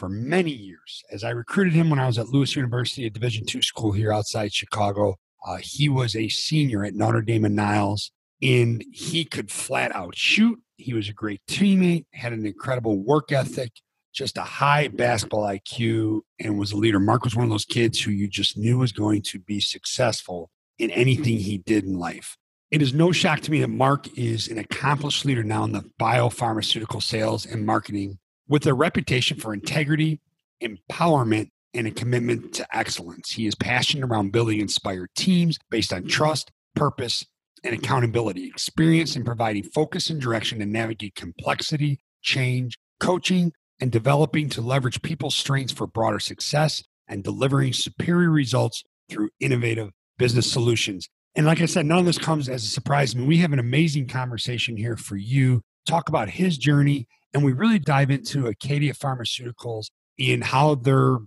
for many years. As I recruited him when I was at Lewis University, a Division two school here outside Chicago, uh, he was a senior at Notre Dame and Niles, and he could flat out shoot. He was a great teammate, had an incredible work ethic, just a high basketball IQ, and was a leader. Mark was one of those kids who you just knew was going to be successful in anything he did in life. It is no shock to me that Mark is an accomplished leader now in the biopharmaceutical sales and marketing with a reputation for integrity, empowerment, and a commitment to excellence. He is passionate around building inspired teams based on trust, purpose, and accountability, experience in providing focus and direction to navigate complexity, change, coaching, and developing to leverage people's strengths for broader success and delivering superior results through innovative business solutions. And like I said, none of this comes as a surprise. I mean, we have an amazing conversation here for you. Talk about his journey and we really dive into Acadia Pharmaceuticals and how they're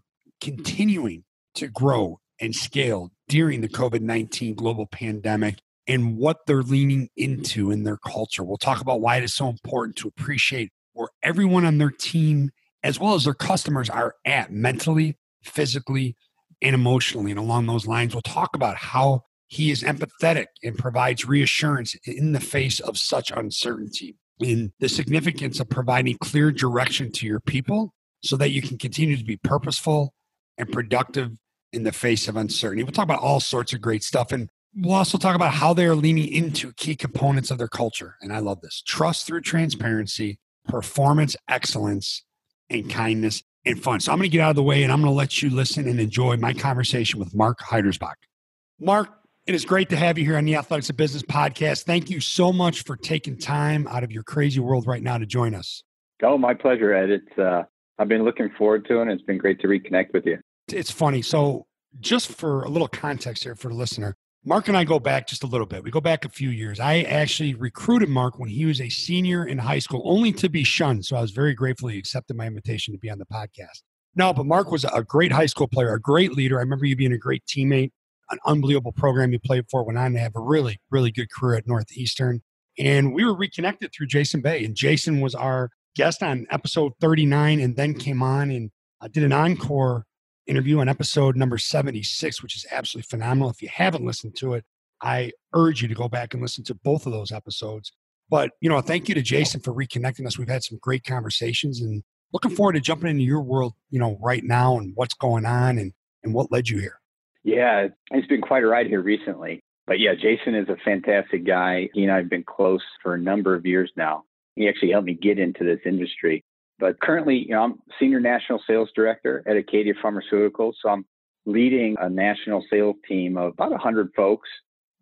continuing to grow and scale during the COVID 19 global pandemic and what they're leaning into in their culture. We'll talk about why it is so important to appreciate where everyone on their team, as well as their customers, are at mentally, physically, and emotionally. And along those lines, we'll talk about how he is empathetic and provides reassurance in the face of such uncertainty in the significance of providing clear direction to your people so that you can continue to be purposeful and productive in the face of uncertainty. We'll talk about all sorts of great stuff. And we'll also talk about how they are leaning into key components of their culture. And I love this trust through transparency, performance excellence, and kindness and fun. So I'm going to get out of the way and I'm going to let you listen and enjoy my conversation with Mark Heidersbach. Mark, it is great to have you here on the Athletics of Business podcast. Thank you so much for taking time out of your crazy world right now to join us. Oh, my pleasure, Ed. It's uh, I've been looking forward to it, and it's been great to reconnect with you. It's funny. So, just for a little context here for the listener, Mark and I go back just a little bit. We go back a few years. I actually recruited Mark when he was a senior in high school, only to be shunned. So I was very grateful he accepted my invitation to be on the podcast. No, but Mark was a great high school player, a great leader. I remember you being a great teammate an unbelievable program you played for. Went on to have a really, really good career at Northeastern. And we were reconnected through Jason Bay. And Jason was our guest on episode 39 and then came on and uh, did an encore interview on episode number 76, which is absolutely phenomenal. If you haven't listened to it, I urge you to go back and listen to both of those episodes. But, you know, thank you to Jason for reconnecting us. We've had some great conversations and looking forward to jumping into your world, you know, right now and what's going on and, and what led you here. Yeah, it's been quite a ride here recently. But yeah, Jason is a fantastic guy. He and I have been close for a number of years now. He actually helped me get into this industry. But currently, you know, I'm senior national sales director at Acadia Pharmaceuticals. So I'm leading a national sales team of about 100 folks.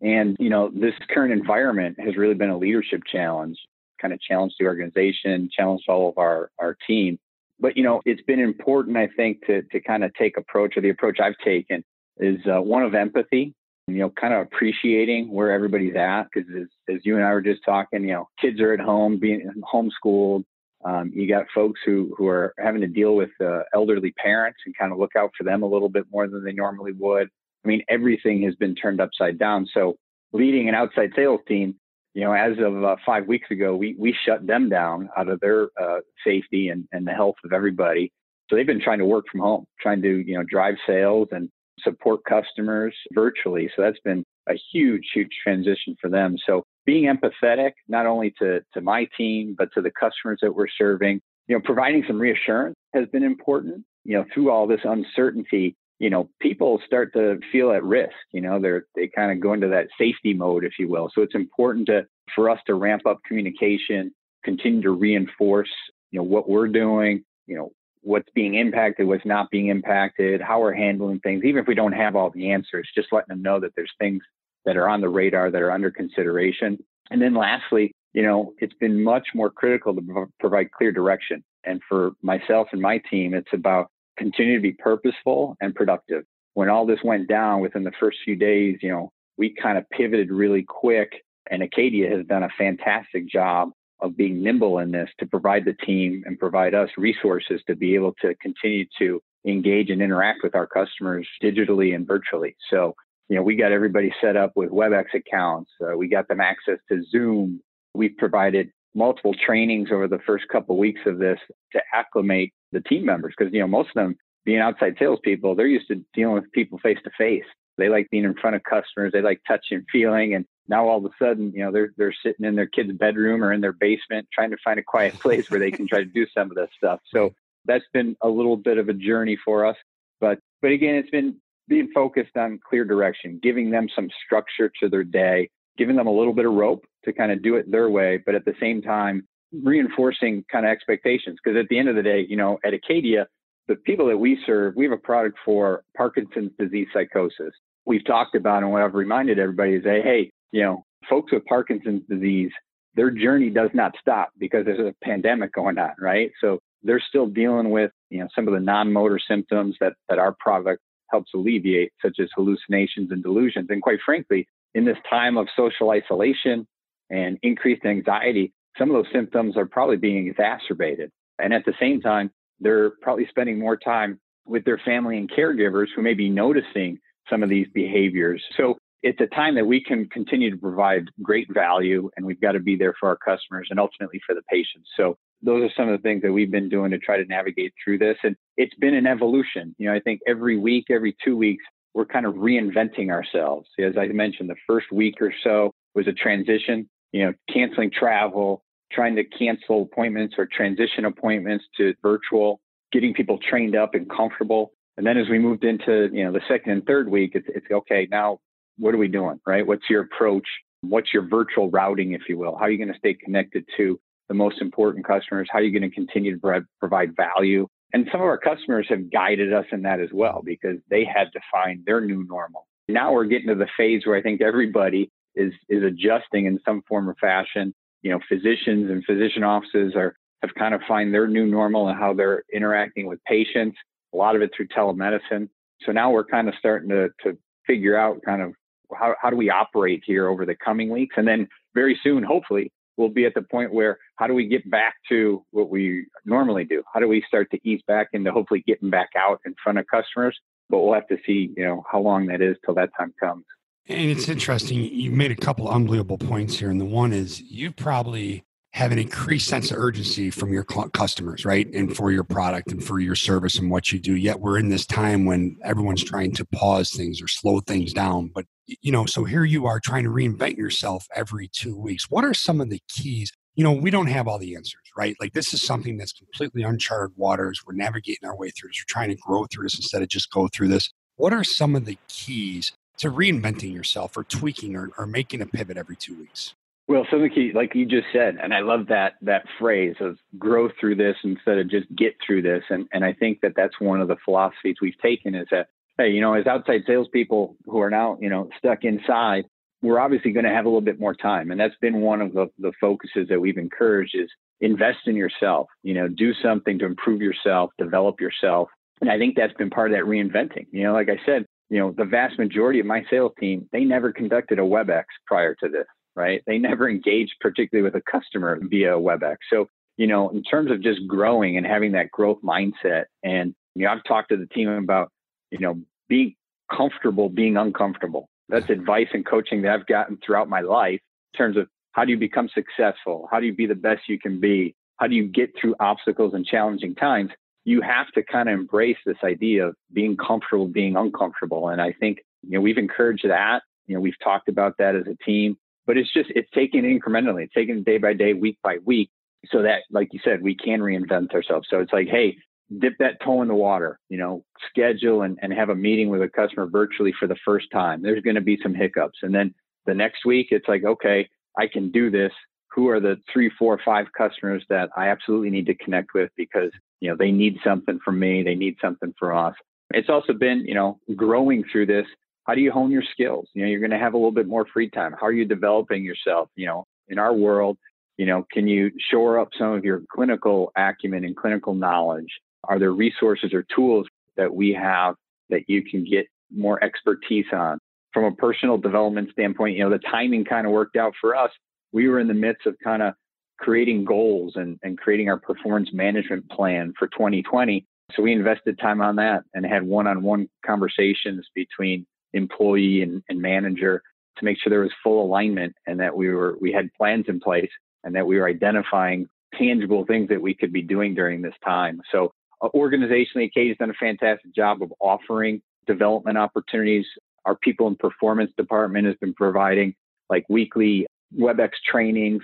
And, you know, this current environment has really been a leadership challenge, kind of challenged the organization, challenged all of our, our team. But, you know, it's been important, I think, to, to kind of take approach or the approach I've taken is uh, one of empathy, you know, kind of appreciating where everybody's at. Because as, as you and I were just talking, you know, kids are at home, being homeschooled. Um, you got folks who, who are having to deal with uh, elderly parents and kind of look out for them a little bit more than they normally would. I mean, everything has been turned upside down. So, leading an outside sales team, you know, as of uh, five weeks ago, we we shut them down out of their uh, safety and, and the health of everybody. So they've been trying to work from home, trying to you know drive sales and support customers virtually. So that's been a huge, huge transition for them. So being empathetic, not only to, to my team, but to the customers that we're serving, you know, providing some reassurance has been important. You know, through all this uncertainty, you know, people start to feel at risk. You know, they're they kind of go into that safety mode, if you will. So it's important to for us to ramp up communication, continue to reinforce, you know, what we're doing, you know, what's being impacted, what's not being impacted, how we're handling things, even if we don't have all the answers, just letting them know that there's things that are on the radar that are under consideration. And then lastly, you know, it's been much more critical to provide clear direction. And for myself and my team, it's about continue to be purposeful and productive. When all this went down within the first few days, you know, we kind of pivoted really quick and Acadia has done a fantastic job of being nimble in this to provide the team and provide us resources to be able to continue to engage and interact with our customers digitally and virtually. So, you know, we got everybody set up with WebEx accounts. Uh, we got them access to Zoom. We've provided multiple trainings over the first couple of weeks of this to acclimate the team members because, you know, most of them being outside salespeople, they're used to dealing with people face to face. They like being in front of customers. They like touching, feeling, and now all of a sudden, you know, they're they're sitting in their kid's bedroom or in their basement trying to find a quiet place where they can try to do some of this stuff. So that's been a little bit of a journey for us. But but again, it's been being focused on clear direction, giving them some structure to their day, giving them a little bit of rope to kind of do it their way, but at the same time reinforcing kind of expectations. Because at the end of the day, you know, at Acadia, the people that we serve, we have a product for Parkinson's disease psychosis. We've talked about and what I've reminded everybody is, hey, hey, you know, folks with Parkinson's disease, their journey does not stop because there's a pandemic going on, right? So they're still dealing with, you know, some of the non-motor symptoms that that our product helps alleviate, such as hallucinations and delusions. And quite frankly, in this time of social isolation and increased anxiety, some of those symptoms are probably being exacerbated. And at the same time, they're probably spending more time with their family and caregivers who may be noticing some of these behaviors. So it's a time that we can continue to provide great value and we've got to be there for our customers and ultimately for the patients. So those are some of the things that we've been doing to try to navigate through this. And it's been an evolution. You know, I think every week, every two weeks, we're kind of reinventing ourselves. As I mentioned, the first week or so was a transition, you know, canceling travel, trying to cancel appointments or transition appointments to virtual, getting people trained up and comfortable. And then as we moved into, you know, the second and third week, it's, it's okay, now what are we doing, right? What's your approach? What's your virtual routing, if you will? How are you going to stay connected to the most important customers? How are you going to continue to provide value? And some of our customers have guided us in that as well because they had to find their new normal. Now we're getting to the phase where I think everybody is is adjusting in some form or fashion. You know, physicians and physician offices are have kind of find their new normal and how they're interacting with patients. A lot of it through telemedicine. So now we're kind of starting to to figure out kind of how, how do we operate here over the coming weeks? And then very soon, hopefully, we'll be at the point where how do we get back to what we normally do? How do we start to ease back into hopefully getting back out in front of customers? But we'll have to see, you know, how long that is till that time comes. And it's interesting. You made a couple unbelievable points here. And the one is you probably have an increased sense of urgency from your customers, right? And for your product and for your service and what you do. Yet we're in this time when everyone's trying to pause things or slow things down. But, you know, so here you are trying to reinvent yourself every two weeks. What are some of the keys? You know, we don't have all the answers, right? Like this is something that's completely uncharted waters. We're navigating our way through this. We're trying to grow through this instead of just go through this. What are some of the keys to reinventing yourself or tweaking or, or making a pivot every two weeks? Well, of the key, like you just said, and I love that that phrase of grow through this instead of just get through this. And and I think that that's one of the philosophies we've taken is that hey, you know, as outside salespeople who are now you know stuck inside, we're obviously going to have a little bit more time, and that's been one of the the focuses that we've encouraged is invest in yourself. You know, do something to improve yourself, develop yourself, and I think that's been part of that reinventing. You know, like I said, you know, the vast majority of my sales team they never conducted a WebEx prior to this right? They never engaged particularly with a customer via WebEx. So, you know, in terms of just growing and having that growth mindset, and you know, I've talked to the team about, you know, being comfortable being uncomfortable. That's advice and coaching that I've gotten throughout my life in terms of how do you become successful? How do you be the best you can be? How do you get through obstacles and challenging times? You have to kind of embrace this idea of being comfortable being uncomfortable. And I think, you know, we've encouraged that. You know, we've talked about that as a team but it's just it's taken incrementally it's taken day by day week by week so that like you said we can reinvent ourselves. So it's like hey dip that toe in the water you know schedule and, and have a meeting with a customer virtually for the first time. There's going to be some hiccups. And then the next week it's like okay i can do this. Who are the three four five customers that i absolutely need to connect with because you know they need something from me they need something from us? It's also been you know growing through this how do you hone your skills? You know, you're going to have a little bit more free time. How are you developing yourself? You know, in our world, you know, can you shore up some of your clinical acumen and clinical knowledge? Are there resources or tools that we have that you can get more expertise on? From a personal development standpoint, you know, the timing kind of worked out for us. We were in the midst of kind of creating goals and, and creating our performance management plan for 2020. So we invested time on that and had one on one conversations between employee and, and manager to make sure there was full alignment and that we were we had plans in place and that we were identifying tangible things that we could be doing during this time. So uh, organizationally, Acadia's done a fantastic job of offering development opportunities. Our people and performance department has been providing like weekly WebEx trainings.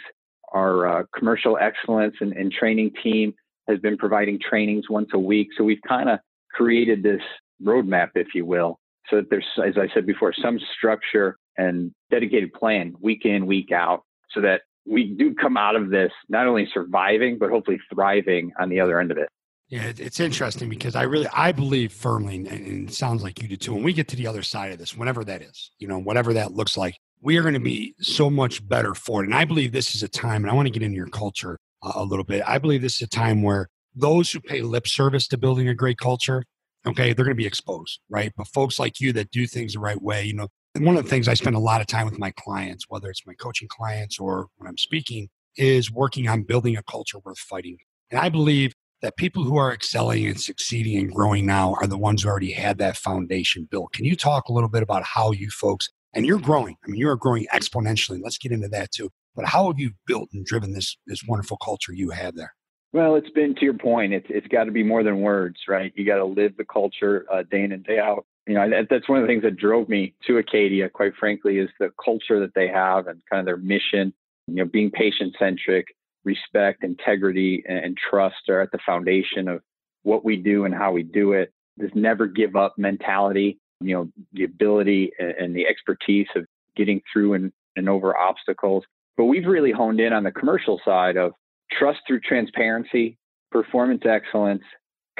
Our uh, commercial excellence and, and training team has been providing trainings once a week. So we've kind of created this roadmap, if you will, so that there's, as I said before, some structure and dedicated plan week in, week out, so that we do come out of this not only surviving, but hopefully thriving on the other end of it. Yeah, it's interesting because I really I believe firmly, and it sounds like you do too. When we get to the other side of this, whenever that is, you know, whatever that looks like, we are going to be so much better for it. And I believe this is a time, and I want to get into your culture uh, a little bit. I believe this is a time where those who pay lip service to building a great culture, okay, they're going to be exposed, right? But folks like you that do things the right way, you know, one of the things I spend a lot of time with my clients, whether it's my coaching clients or when I'm speaking, is working on building a culture worth fighting. And I believe that people who are excelling and succeeding and growing now are the ones who already had that foundation built. Can you talk a little bit about how you folks, and you're growing, I mean, you're growing exponentially. Let's get into that too. But how have you built and driven this, this wonderful culture you have there? Well, it's been to your point. It's it's got to be more than words, right? You got to live the culture uh, day in and day out you know, that's one of the things that drove me to Acadia, quite frankly, is the culture that they have and kind of their mission. You know, being patient centric, respect, integrity, and trust are at the foundation of what we do and how we do it. This never give up mentality, you know, the ability and the expertise of getting through and, and over obstacles. But we've really honed in on the commercial side of trust through transparency, performance excellence,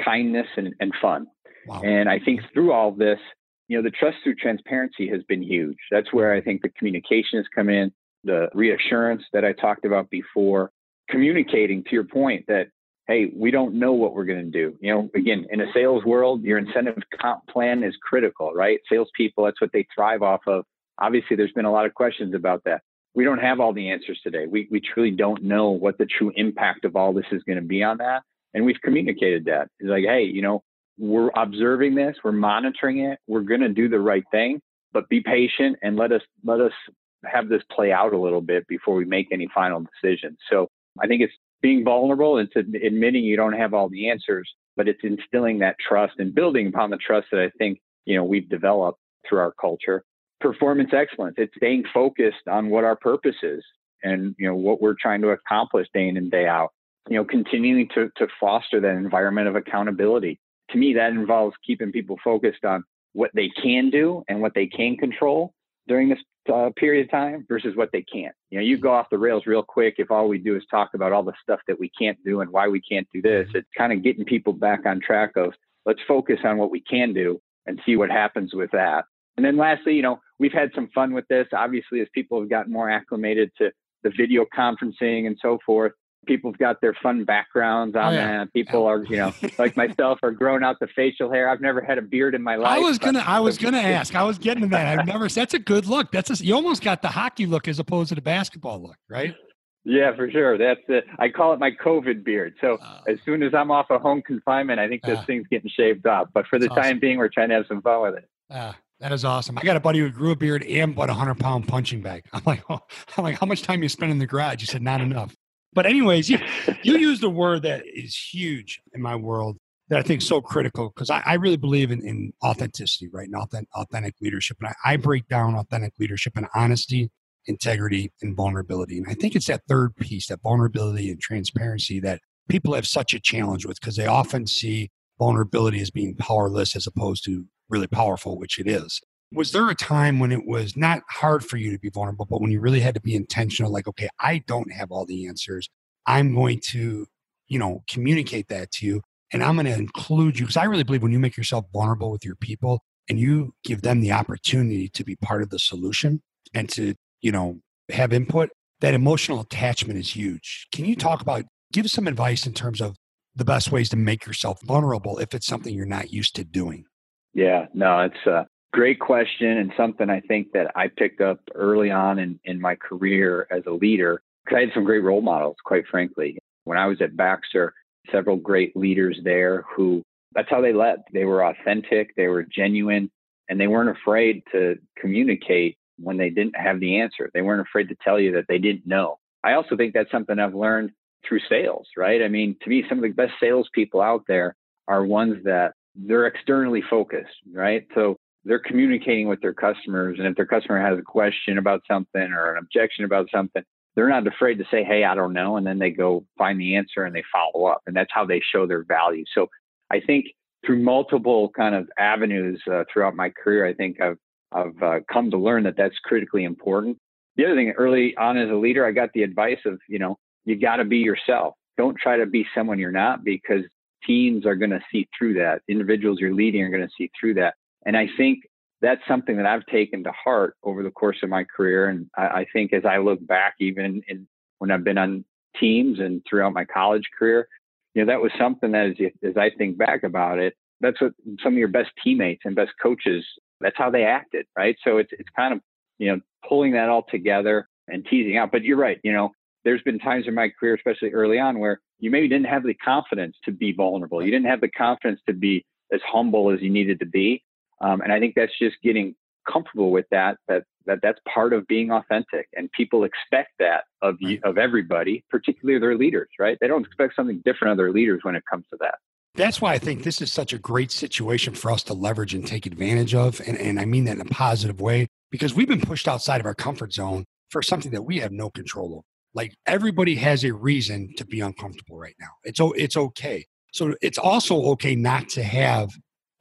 kindness, and, and fun. Wow. And I think through all this, you know, the trust through transparency has been huge. That's where I mm-hmm. think the communication has come in, the reassurance that I talked about before, communicating to your point that, hey, we don't know what we're going to do. You know, again, in a sales world, your incentive comp plan is critical, right? Salespeople, that's what they thrive off of. Obviously, there's been a lot of questions about that. We don't have all the answers today. We, we truly don't know what the true impact of all this is going to be on that. And we've communicated that. It's like, hey, you know, we're observing this, we're monitoring it, we're going to do the right thing, but be patient and let us let us have this play out a little bit before we make any final decisions. So I think it's being vulnerable, it's admitting you don't have all the answers, but it's instilling that trust and building upon the trust that I think you know we've developed through our culture. Performance excellence, it's staying focused on what our purpose is and you know what we're trying to accomplish day in and day out. You know, continuing to to foster that environment of accountability to me, that involves keeping people focused on what they can do and what they can control during this uh, period of time versus what they can't. You know, you go off the rails real quick if all we do is talk about all the stuff that we can't do and why we can't do this. It's kind of getting people back on track of let's focus on what we can do and see what happens with that. And then lastly, you know, we've had some fun with this. Obviously, as people have gotten more acclimated to the video conferencing and so forth, people have got their fun backgrounds on oh, yeah. that. People are, you know, like myself, are growing out the facial hair. I've never had a beard in my life. I was gonna, I was gonna ask. I was getting to that. I've never. That's a good look. That's a, you almost got the hockey look as opposed to the basketball look, right? Yeah, for sure. That's it. I call it my COVID beard. So uh, as soon as I'm off of home confinement, I think this uh, thing's getting shaved off. But for the time being, we're trying to have some fun with it. Uh, that is awesome. I got a buddy who grew a beard and bought a hundred pound punching bag. I'm like, oh, I'm like, how much time you spend in the garage? He said, not enough. But anyways, you, you used a word that is huge in my world that I think is so critical because I, I, really believe in, in authenticity, right? And authentic, authentic leadership. And I, I break down authentic leadership and honesty, integrity, and vulnerability. And I think it's that third piece, that vulnerability and transparency that people have such a challenge with because they often see vulnerability as being powerless as opposed to really powerful, which it is was there a time when it was not hard for you to be vulnerable, but when you really had to be intentional, like, okay, I don't have all the answers. I'm going to, you know, communicate that to you and I'm going to include you because I really believe when you make yourself vulnerable with your people and you give them the opportunity to be part of the solution and to, you know, have input, that emotional attachment is huge. Can you talk about, give some advice in terms of the best ways to make yourself vulnerable if it's something you're not used to doing? Yeah, no, it's a great question and something I think that I picked up early on in, in my career as a leader. Because I had some great role models, quite frankly. When I was at Baxter, several great leaders there who that's how they led. They were authentic, they were genuine, and they weren't afraid to communicate when they didn't have the answer. They weren't afraid to tell you that they didn't know. I also think that's something I've learned through sales, right? I mean, to me, some of the best salespeople out there are ones that they're externally focused, right? So they're communicating with their customers. And if their customer has a question about something or an objection about something, they're not afraid to say, Hey, I don't know. And then they go find the answer and they follow up. And that's how they show their value. So I think through multiple kind of avenues uh, throughout my career, I think I've, I've uh, come to learn that that's critically important. The other thing early on as a leader, I got the advice of, you know, you got to be yourself. Don't try to be someone you're not because teams are going to see through that. Individuals you're leading are going to see through that. And I think that's something that I've taken to heart over the course of my career. And I, I think as I look back, even in, when I've been on teams and throughout my college career, you know, that was something that as, as I think back about it, that's what some of your best teammates and best coaches, that's how they acted, right? So it's, it's kind of, you know, pulling that all together and teasing out. But you're right, you know, there's been times in my career, especially early on, where you maybe didn't have the confidence to be vulnerable. You didn't have the confidence to be as humble as you needed to be. Um, and I think that's just getting comfortable with that, that, that that's part of being authentic. And people expect that of you, of everybody, particularly their leaders, right? They don't expect something different of their leaders when it comes to that. That's why I think this is such a great situation for us to leverage and take advantage of. And, and I mean that in a positive way because we've been pushed outside of our comfort zone for something that we have no control over. Like everybody has a reason to be uncomfortable right now. It's it's okay. So it's also okay not to have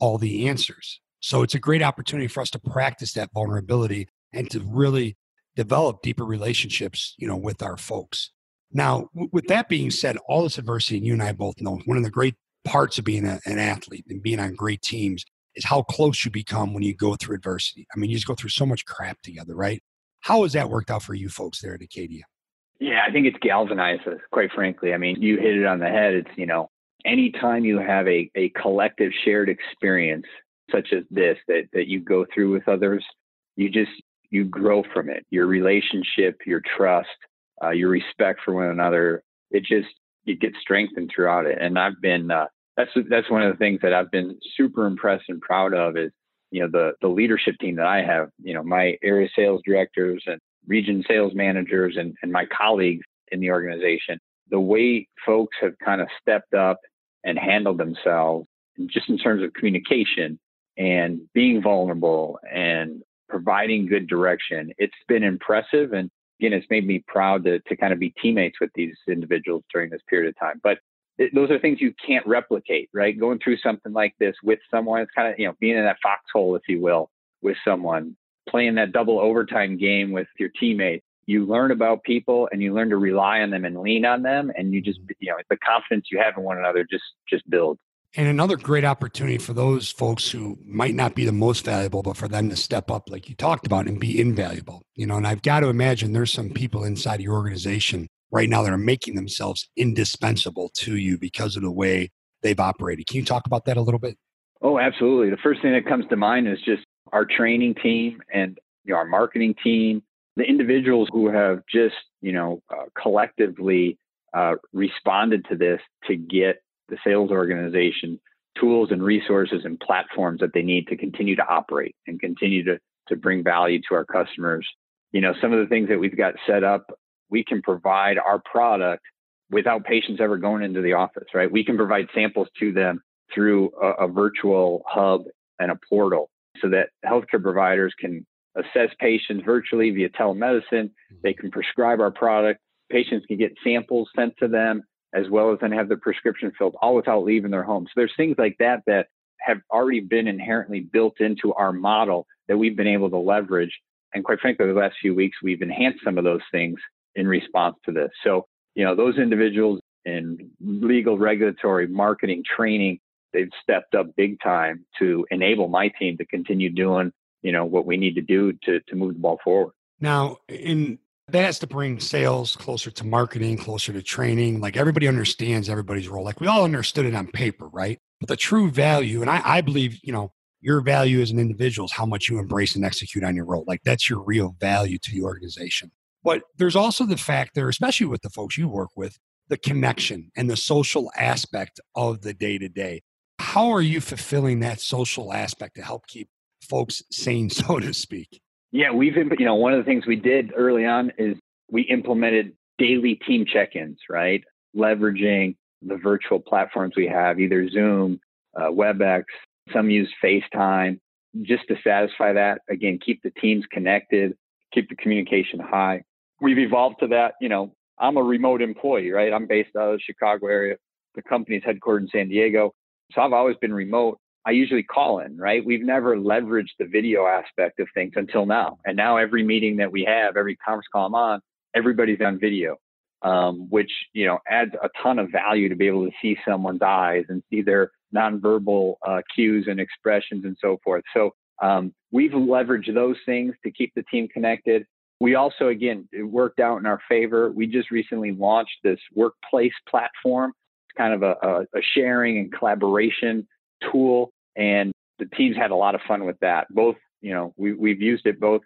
all the answers. So it's a great opportunity for us to practice that vulnerability and to really develop deeper relationships, you know, with our folks. Now, with that being said, all this adversity, and you and I both know, one of the great parts of being a, an athlete and being on great teams is how close you become when you go through adversity. I mean, you just go through so much crap together, right? How has that worked out for you folks there at Acadia? Yeah, I think it's galvanized us, quite frankly. I mean, you hit it on the head. It's, you know, anytime you have a, a collective shared experience such as this that, that you go through with others, you just, you grow from it. Your relationship, your trust, uh, your respect for one another, it just, it gets strengthened throughout it. And I've been, uh, that's, that's one of the things that I've been super impressed and proud of is, you know, the, the leadership team that I have, you know, my area sales directors and region sales managers and, and my colleagues in the organization, the way folks have kind of stepped up and handled themselves just in terms of communication and being vulnerable and providing good direction, it's been impressive. And again, it's made me proud to, to kind of be teammates with these individuals during this period of time. But it, those are things you can't replicate, right? Going through something like this with someone, it's kind of, you know, being in that foxhole, if you will, with someone playing that double overtime game with your teammates, you learn about people and you learn to rely on them and lean on them. And you just, you know, the confidence you have in one another just, just builds. And another great opportunity for those folks who might not be the most valuable, but for them to step up, like you talked about, and be invaluable. You know, and I've got to imagine there's some people inside your organization right now that are making themselves indispensable to you because of the way they've operated. Can you talk about that a little bit? Oh, absolutely. The first thing that comes to mind is just our training team and you know, our marketing team, the individuals who have just, you know, uh, collectively uh, responded to this to get the sales organization tools and resources and platforms that they need to continue to operate and continue to, to bring value to our customers. You know, some of the things that we've got set up, we can provide our product without patients ever going into the office, right? We can provide samples to them through a, a virtual hub and a portal so that healthcare providers can assess patients virtually via telemedicine. Mm-hmm. They can prescribe our product. Patients can get samples sent to them as well as then have their prescription filled all without leaving their home. So there's things like that that have already been inherently built into our model that we've been able to leverage. And quite frankly, the last few weeks, we've enhanced some of those things in response to this. So, you know, those individuals in legal, regulatory, marketing, training, they've stepped up big time to enable my team to continue doing, you know, what we need to do to to move the ball forward. Now, in that has to bring sales closer to marketing, closer to training. Like everybody understands everybody's role. Like we all understood it on paper, right? But the true value, and I, I believe, you know, your value as an individual is how much you embrace and execute on your role. Like that's your real value to the organization. But there's also the fact there, especially with the folks you work with, the connection and the social aspect of the day to day. How are you fulfilling that social aspect to help keep folks sane, so to speak? Yeah, we've, you know, one of the things we did early on is we implemented daily team check ins, right? Leveraging the virtual platforms we have, either Zoom, uh, WebEx, some use FaceTime, just to satisfy that. Again, keep the teams connected, keep the communication high. We've evolved to that. You know, I'm a remote employee, right? I'm based out of the Chicago area. The company's headquartered in San Diego. So I've always been remote. I usually call in, right? We've never leveraged the video aspect of things until now. And now every meeting that we have, every conference call I'm on, everybody's on video, um, which, you know, adds a ton of value to be able to see someone's eyes and see their nonverbal uh, cues and expressions and so forth. So um, we've leveraged those things to keep the team connected. We also, again, it worked out in our favor. We just recently launched this workplace platform. Kind of a, a, a sharing and collaboration tool. And the teams had a lot of fun with that. Both, you know, we, we've used it both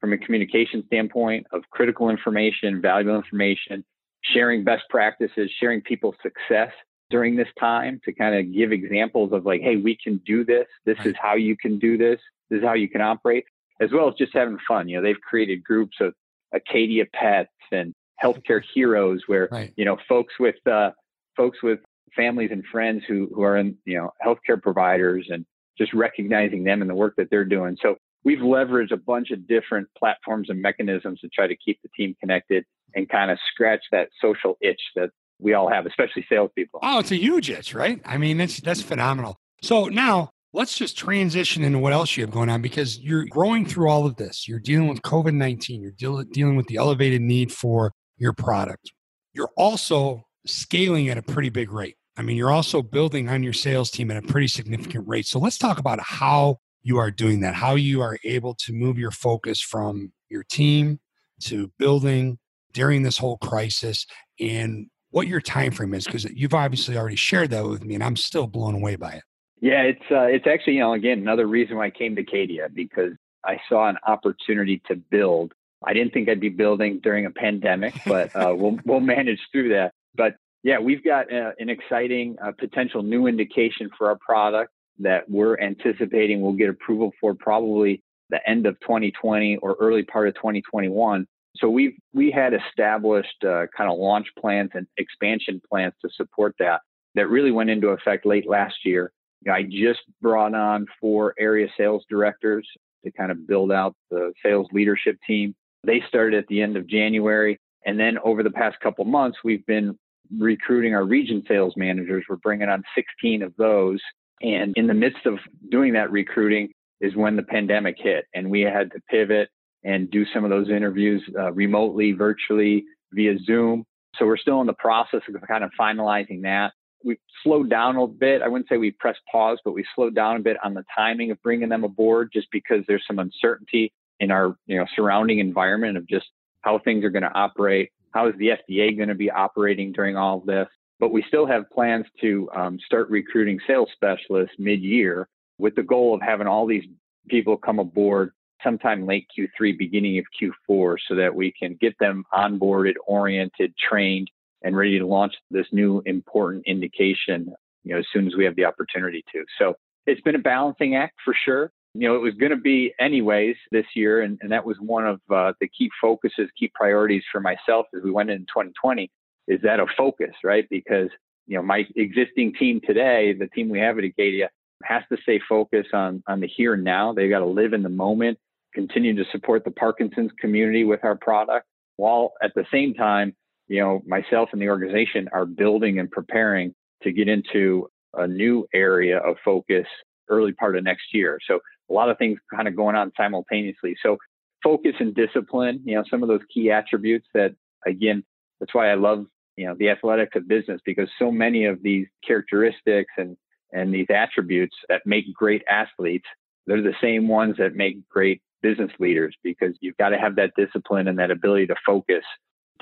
from a communication standpoint of critical information, valuable information, sharing best practices, sharing people's success during this time to kind of give examples of like, hey, we can do this. This is how you can do this. This is how you can operate, as well as just having fun. You know, they've created groups of Acadia pets and healthcare heroes where, right. you know, folks with, uh, folks with families and friends who, who are in, you know, healthcare providers and just recognizing them and the work that they're doing. So we've leveraged a bunch of different platforms and mechanisms to try to keep the team connected and kind of scratch that social itch that we all have, especially salespeople. Oh, it's a huge itch, right? I mean, that's that's phenomenal. So now let's just transition into what else you have going on because you're growing through all of this. You're dealing with COVID nineteen. You're deal- dealing with the elevated need for your product. You're also scaling at a pretty big rate. I mean, you're also building on your sales team at a pretty significant rate. So let's talk about how you are doing that, how you are able to move your focus from your team to building during this whole crisis and what your time frame is because you've obviously already shared that with me and i'm still blown away by it yeah it's uh, it's actually you know again another reason why i came to Acadia because i saw an opportunity to build i didn't think i'd be building during a pandemic but uh, we'll we'll manage through that but yeah we've got uh, an exciting uh, potential new indication for our product that we're anticipating we'll get approval for probably the end of 2020 or early part of 2021 so we've we had established uh, kind of launch plans and expansion plans to support that that really went into effect late last year. You know, I just brought on four area sales directors to kind of build out the sales leadership team. They started at the end of January, and then over the past couple months, we've been recruiting our region sales managers. We're bringing on 16 of those, and in the midst of doing that recruiting is when the pandemic hit, and we had to pivot and do some of those interviews uh, remotely, virtually, via Zoom. So we're still in the process of kind of finalizing that. We've slowed down a bit. I wouldn't say we pressed pause, but we slowed down a bit on the timing of bringing them aboard just because there's some uncertainty in our you know surrounding environment of just how things are going to operate. How is the FDA going to be operating during all this? But we still have plans to um, start recruiting sales specialists mid-year with the goal of having all these people come aboard sometime late Q3, beginning of Q4, so that we can get them onboarded, oriented, trained, and ready to launch this new important indication, you know, as soon as we have the opportunity to. So it's been a balancing act for sure. You know, it was going to be anyways this year, and, and that was one of uh, the key focuses, key priorities for myself as we went into 2020. Is that a focus, right? Because you know, my existing team today, the team we have at Acadia, has to stay focused on on the here and now. They've got to live in the moment continue to support the Parkinson's community with our product, while at the same time, you know, myself and the organization are building and preparing to get into a new area of focus early part of next year. So a lot of things kind of going on simultaneously. So focus and discipline, you know, some of those key attributes that again, that's why I love, you know, the athletics of business because so many of these characteristics and and these attributes that make great athletes, they're the same ones that make great business leaders because you've got to have that discipline and that ability to focus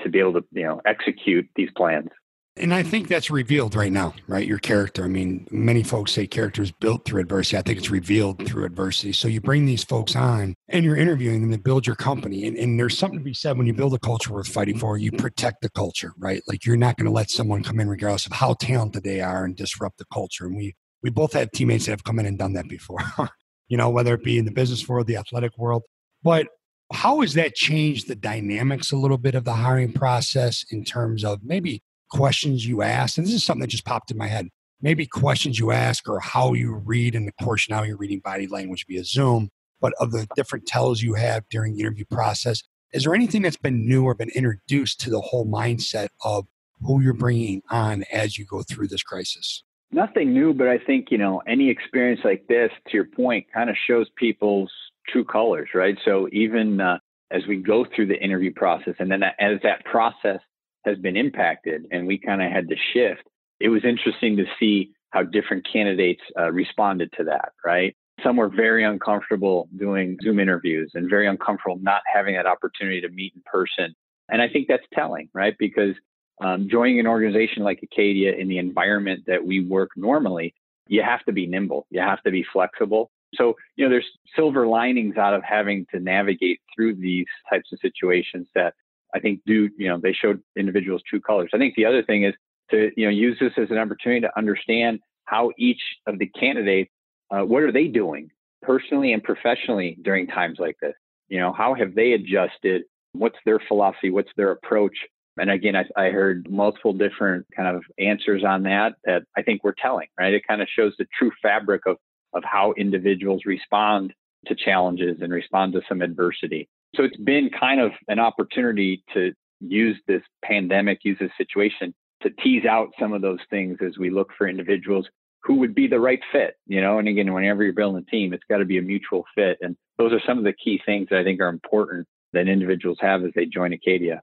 to be able to you know execute these plans. And I think that's revealed right now, right? Your character. I mean, many folks say character is built through adversity. I think it's revealed through adversity. So you bring these folks on and you're interviewing them to build your company. And, and there's something to be said when you build a culture worth fighting for, you protect the culture, right? Like you're not going to let someone come in regardless of how talented they are and disrupt the culture. And we we both have teammates that have come in and done that before. you know, whether it be in the business world, the athletic world. But how has that changed the dynamics a little bit of the hiring process in terms of maybe questions you ask, and this is something that just popped in my head, maybe questions you ask or how you read, and of course now you're reading body language via Zoom, but of the different tells you have during the interview process, is there anything that's been new or been introduced to the whole mindset of who you're bringing on as you go through this crisis? Nothing new, but I think, you know, any experience like this, to your point, kind of shows people's true colors, right? So even uh, as we go through the interview process and then as that process has been impacted and we kind of had to shift, it was interesting to see how different candidates uh, responded to that, right? Some were very uncomfortable doing Zoom interviews and very uncomfortable not having that opportunity to meet in person. And I think that's telling, right? Because um, joining an organization like Acadia in the environment that we work normally, you have to be nimble, you have to be flexible. So, you know, there's silver linings out of having to navigate through these types of situations that I think do, you know, they showed individuals true colors. I think the other thing is to, you know, use this as an opportunity to understand how each of the candidates, uh, what are they doing personally and professionally during times like this? You know, how have they adjusted? What's their philosophy? What's their approach? And again, I, I heard multiple different kind of answers on that that I think were telling, right? It kind of shows the true fabric of, of how individuals respond to challenges and respond to some adversity. So it's been kind of an opportunity to use this pandemic, use this situation to tease out some of those things as we look for individuals who would be the right fit, you know. And again, whenever you're building a team, it's got to be a mutual fit. And those are some of the key things that I think are important that individuals have as they join Acadia.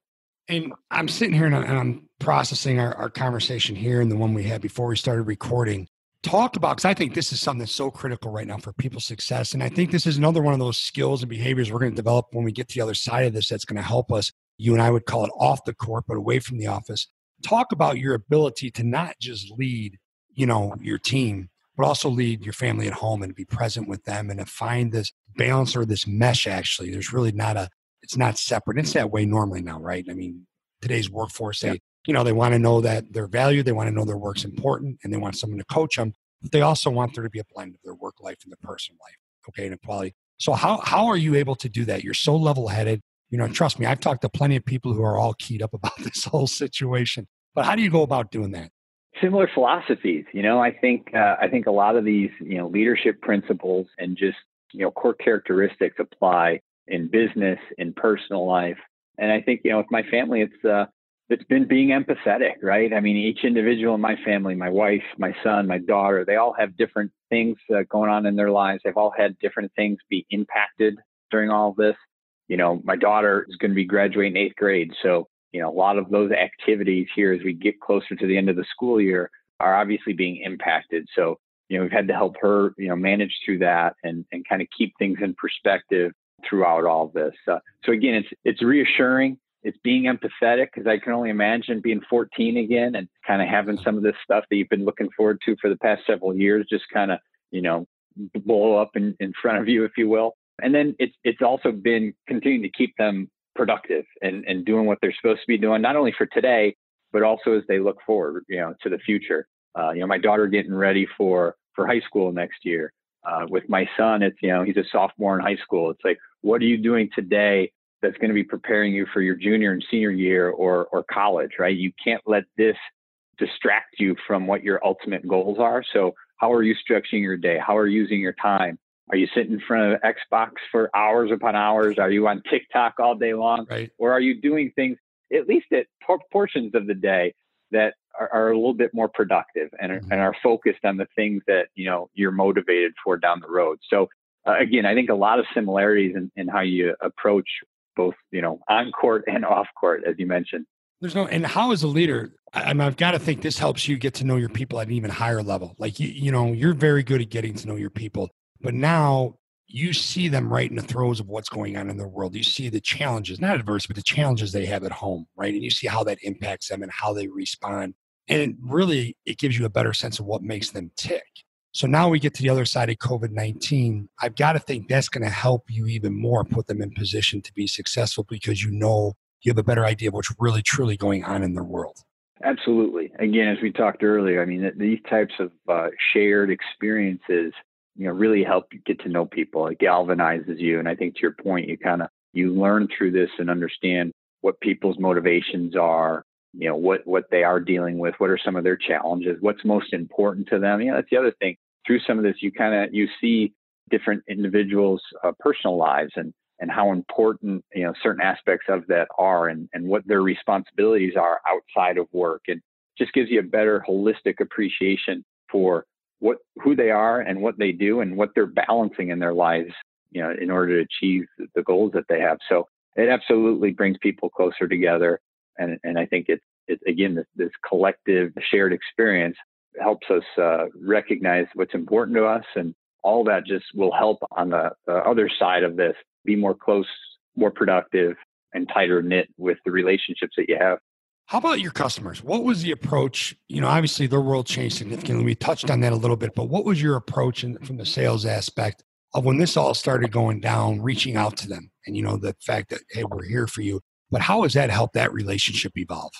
And I'm sitting here and I'm processing our, our conversation here and the one we had before we started recording talk about because I think this is something that's so critical right now for people's success. And I think this is another one of those skills and behaviors we're going to develop when we get to the other side of this that's going to help us. You and I would call it off the court, but away from the office. Talk about your ability to not just lead, you know, your team, but also lead your family at home and be present with them and to find this balance or this mesh actually. There's really not a it's not separate. It's that way normally now, right? I mean, today's workforce, they, you know, they want to know that they're valued, they want to know their work's important, and they want someone to coach them. But they also want there to be a blend of their work life and their personal life, okay, and equality. So how how are you able to do that? You're so level headed. You know, trust me, I've talked to plenty of people who are all keyed up about this whole situation. But how do you go about doing that? Similar philosophies. You know, I think uh, I think a lot of these you know leadership principles and just you know core characteristics apply in business, in personal life. And I think, you know, with my family, it's uh, it's been being empathetic, right? I mean, each individual in my family, my wife, my son, my daughter, they all have different things uh, going on in their lives. They've all had different things be impacted during all this. You know, my daughter is going to be graduating eighth grade. So, you know, a lot of those activities here as we get closer to the end of the school year are obviously being impacted. So, you know, we've had to help her, you know, manage through that and, and kind of keep things in perspective throughout all this. Uh, so again, it's it's reassuring. It's being empathetic because I can only imagine being 14 again and kind of having some of this stuff that you've been looking forward to for the past several years just kind of you know blow up in, in front of you, if you will. And then it's it's also been continuing to keep them productive and, and doing what they're supposed to be doing, not only for today, but also as they look forward, you know, to the future. Uh, you know, my daughter getting ready for for high school next year. Uh, with my son, it's you know he's a sophomore in high school. It's like what are you doing today that's going to be preparing you for your junior and senior year or or college, right? You can't let this distract you from what your ultimate goals are. So how are you structuring your day? How are you using your time? Are you sitting in front of Xbox for hours upon hours? Are you on TikTok all day long? Right. Or are you doing things at least at portions of the day that are, are, a little bit more productive and, mm-hmm. and are focused on the things that you know you're motivated for down the road. So uh, again, I think a lot of similarities in, in how you approach both, you know, on court and off court, as you mentioned. There's no, and how as a leader, I mean, I've got to think this helps you get to know your people at an even higher level. Like you, you know, you're very good at getting to know your people, but now you see them right in the throes of what's going on in their world. You see the challenges, not adverse, but the challenges they have at home, right? And you see how that impacts them and how they respond. And really, it gives you a better sense of what makes them tick. So now we get to the other side of COVID 19. I've got to think that's going to help you even more put them in position to be successful because you know you have a better idea of what's really truly going on in their world. Absolutely. Again, as we talked earlier, I mean, these types of uh, shared experiences, you know, really help you get to know people. It galvanizes you. And I think to your point, you kind of, you learn through this and understand what people's motivations are, you know what what they are dealing with what are some of their challenges what's most important to them. You know that's the other thing. Through some of this you kind of you see different individuals uh, personal lives and and how important you know certain aspects of that are and and what their responsibilities are outside of work. And just gives you a better holistic appreciation for what who they are and what they do and what they're balancing in their lives you know in order to achieve the goals that they have. So it absolutely brings people closer together and and I think it's it's again this, this collective shared experience helps us uh, recognize what's important to us, and all that just will help on the, the other side of this be more close, more productive, and tighter knit with the relationships that you have. How about your customers? What was the approach? You know, obviously their world changed significantly. We touched on that a little bit, but what was your approach in, from the sales aspect of when this all started going down, reaching out to them, and you know the fact that hey, we're here for you. But how has that helped that relationship evolve?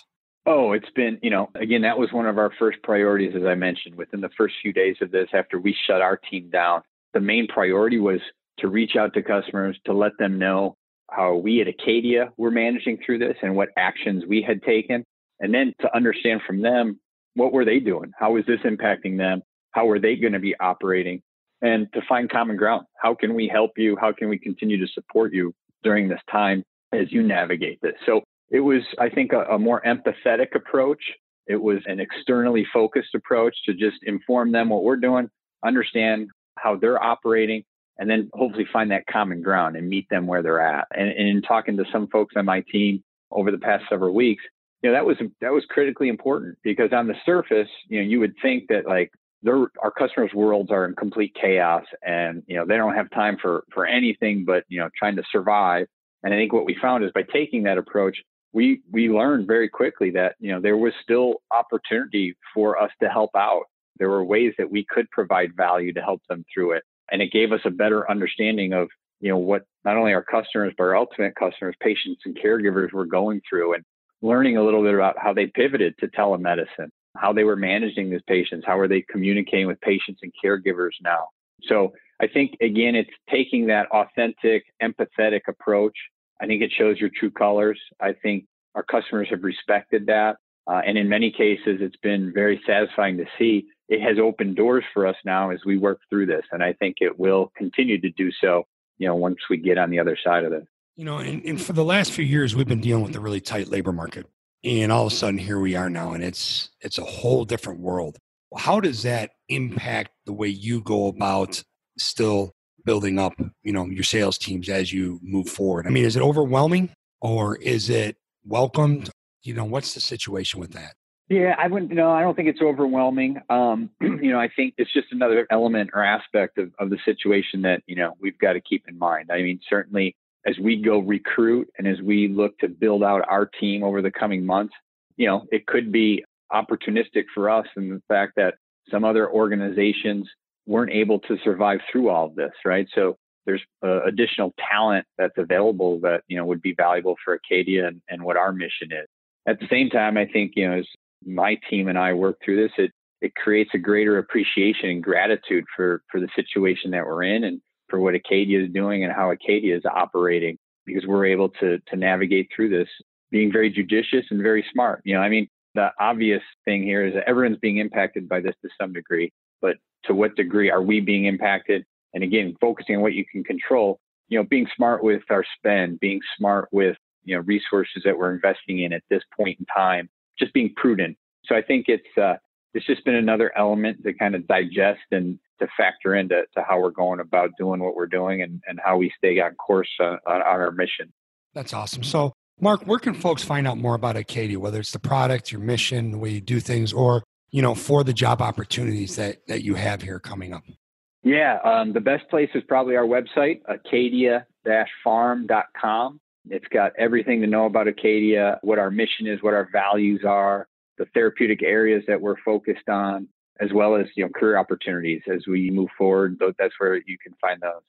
Oh, it's been, you know, again, that was one of our first priorities, as I mentioned, within the first few days of this, after we shut our team down. The main priority was to reach out to customers, to let them know how we at Acadia were managing through this and what actions we had taken. And then to understand from them, what were they doing? How was this impacting them? How were they going to be operating? And to find common ground. How can we help you? How can we continue to support you during this time as you navigate this. So it was, I think, a, a more empathetic approach. It was an externally focused approach to just inform them what we're doing, understand how they're operating, and then hopefully find that common ground and meet them where they're at. And, and in talking to some folks on my team over the past several weeks, you know, that was that was critically important because on the surface, you know, you would think that like their our customers' worlds are in complete chaos and you know they don't have time for for anything but you know trying to survive and I think what we found is by taking that approach, we we learned very quickly that you know there was still opportunity for us to help out. There were ways that we could provide value to help them through it, and it gave us a better understanding of you know what not only our customers but our ultimate customers, patients and caregivers were going through, and learning a little bit about how they pivoted to telemedicine, how they were managing these patients, how are they communicating with patients and caregivers now. So I think again, it's taking that authentic, empathetic approach. I think it shows your true colors. I think our customers have respected that. Uh, and in many cases, it's been very satisfying to see. It has opened doors for us now as we work through this. And I think it will continue to do so, you know, once we get on the other side of it. You know, and, and for the last few years, we've been dealing with a really tight labor market. And all of a sudden, here we are now, and it's it's a whole different world. How does that impact the way you go about still building up, you know, your sales teams as you move forward? I mean, is it overwhelming or is it welcomed? You know, what's the situation with that? Yeah, I wouldn't. No, I don't think it's overwhelming. Um, you know, I think it's just another element or aspect of, of the situation that you know we've got to keep in mind. I mean, certainly as we go recruit and as we look to build out our team over the coming months, you know, it could be opportunistic for us and the fact that some other organizations weren't able to survive through all of this, right? So there's uh, additional talent that's available that you know would be valuable for Acadia and, and what our mission is. At the same time, I think you know as my team and I work through this, it it creates a greater appreciation and gratitude for for the situation that we're in and for what Acadia is doing and how Acadia is operating because we're able to to navigate through this being very judicious and very smart. You know, I mean, the obvious thing here is that everyone's being impacted by this to some degree, but to what degree are we being impacted? And again, focusing on what you can control, you know, being smart with our spend, being smart with, you know, resources that we're investing in at this point in time, just being prudent. So I think it's, uh, it's just been another element to kind of digest and to factor into to how we're going about doing what we're doing and, and how we stay on course uh, on, on our mission. That's awesome. So, Mark, where can folks find out more about Acadia, whether it's the product, your mission, the way you do things, or you know, for the job opportunities that that you have here coming up? Yeah, um, the best place is probably our website, acadia-pharm.com. It's got everything to know about Acadia, what our mission is, what our values are, the therapeutic areas that we're focused on, as well as you know career opportunities as we move forward. That's where you can find those.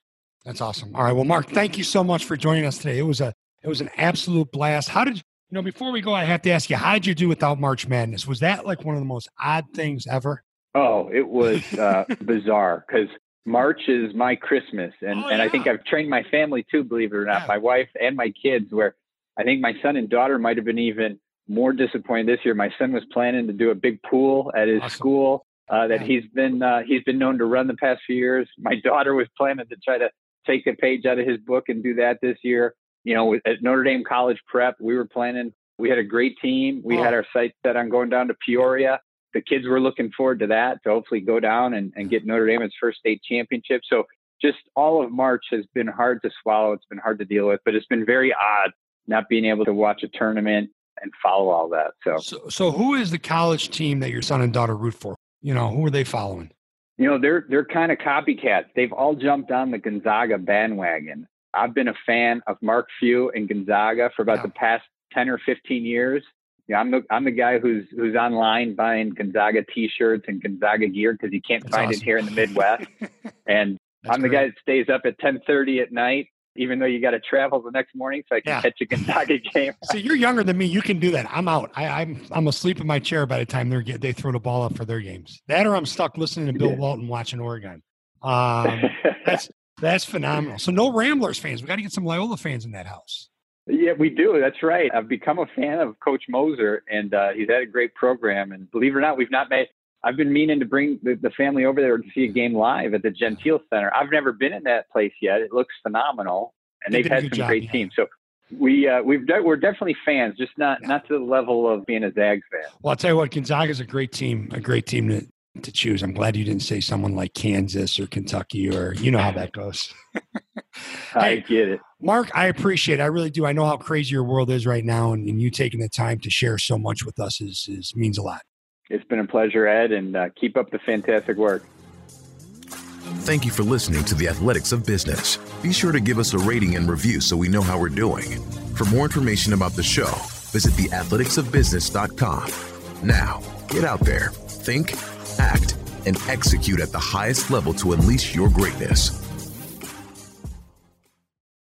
That's awesome. All right, well, Mark, thank you so much for joining us today. It was a it was an absolute blast. How did you know? Before we go, I have to ask you, how did you do without March Madness? Was that like one of the most odd things ever? Oh, it was uh, bizarre because March is my Christmas, and oh, yeah. and I think I've trained my family too. Believe it or not, yeah. my wife and my kids. Where I think my son and daughter might have been even more disappointed this year. My son was planning to do a big pool at his awesome. school uh, that yeah. he's been uh, he's been known to run the past few years. My daughter was planning to try to take a page out of his book and do that this year. You know, at Notre Dame College Prep, we were planning. We had a great team. We oh. had our sights set on going down to Peoria. The kids were looking forward to that to hopefully go down and, and get Notre Dame its first state championship. So just all of March has been hard to swallow. It's been hard to deal with, but it's been very odd not being able to watch a tournament and follow all that. So, so, so who is the college team that your son and daughter root for? You know, who are they following? You know, they're they're kind of copycats. They've all jumped on the Gonzaga bandwagon. I've been a fan of Mark Few and Gonzaga for about yeah. the past ten or fifteen years. Yeah, I'm the I'm the guy who's who's online buying Gonzaga T-shirts and Gonzaga gear because you can't That's find awesome. it here in the Midwest. and That's I'm the guy that stays up at 10:30 at night even though you got to travel the next morning so I can yeah. catch a Gonzaga game. so you're younger than me. You can do that. I'm out. I, am I'm, I'm asleep in my chair by the time they get they throw the ball up for their games. That or I'm stuck listening to Bill yeah. Walton watching Oregon. Um, that's that's phenomenal. So no Ramblers fans. We got to get some Loyola fans in that house. Yeah, we do. That's right. I've become a fan of Coach Moser, and uh, he's had a great program. And believe it or not, we've not made I've been meaning to bring the, the, family over there to see a game live at the Gentile Center. I've never been in that place yet. It looks phenomenal, and they've had some job, great yeah. teams. So we uh, we've de- we're definitely fans, just not yeah. not to the level of being a Zags fan. Well, I'll tell you what, Gonzaga is a great team, a great team to to choose. I'm glad you didn't say someone like Kansas or Kentucky or you know how that goes. I get it. Mark, I appreciate it. I really do. I know how crazy your world is right now, and, and you taking the time to share so much with us is, is means a lot. It's been a pleasure, Ed, and uh, keep up the fantastic work. Thank you for listening to the Athletics of Business. Be sure to give us a rating and review so we know how we're doing. For more information about the show, visit theathleticsofbusiness.com. Now, get out there, think, act, and execute at the highest level to unleash your greatness.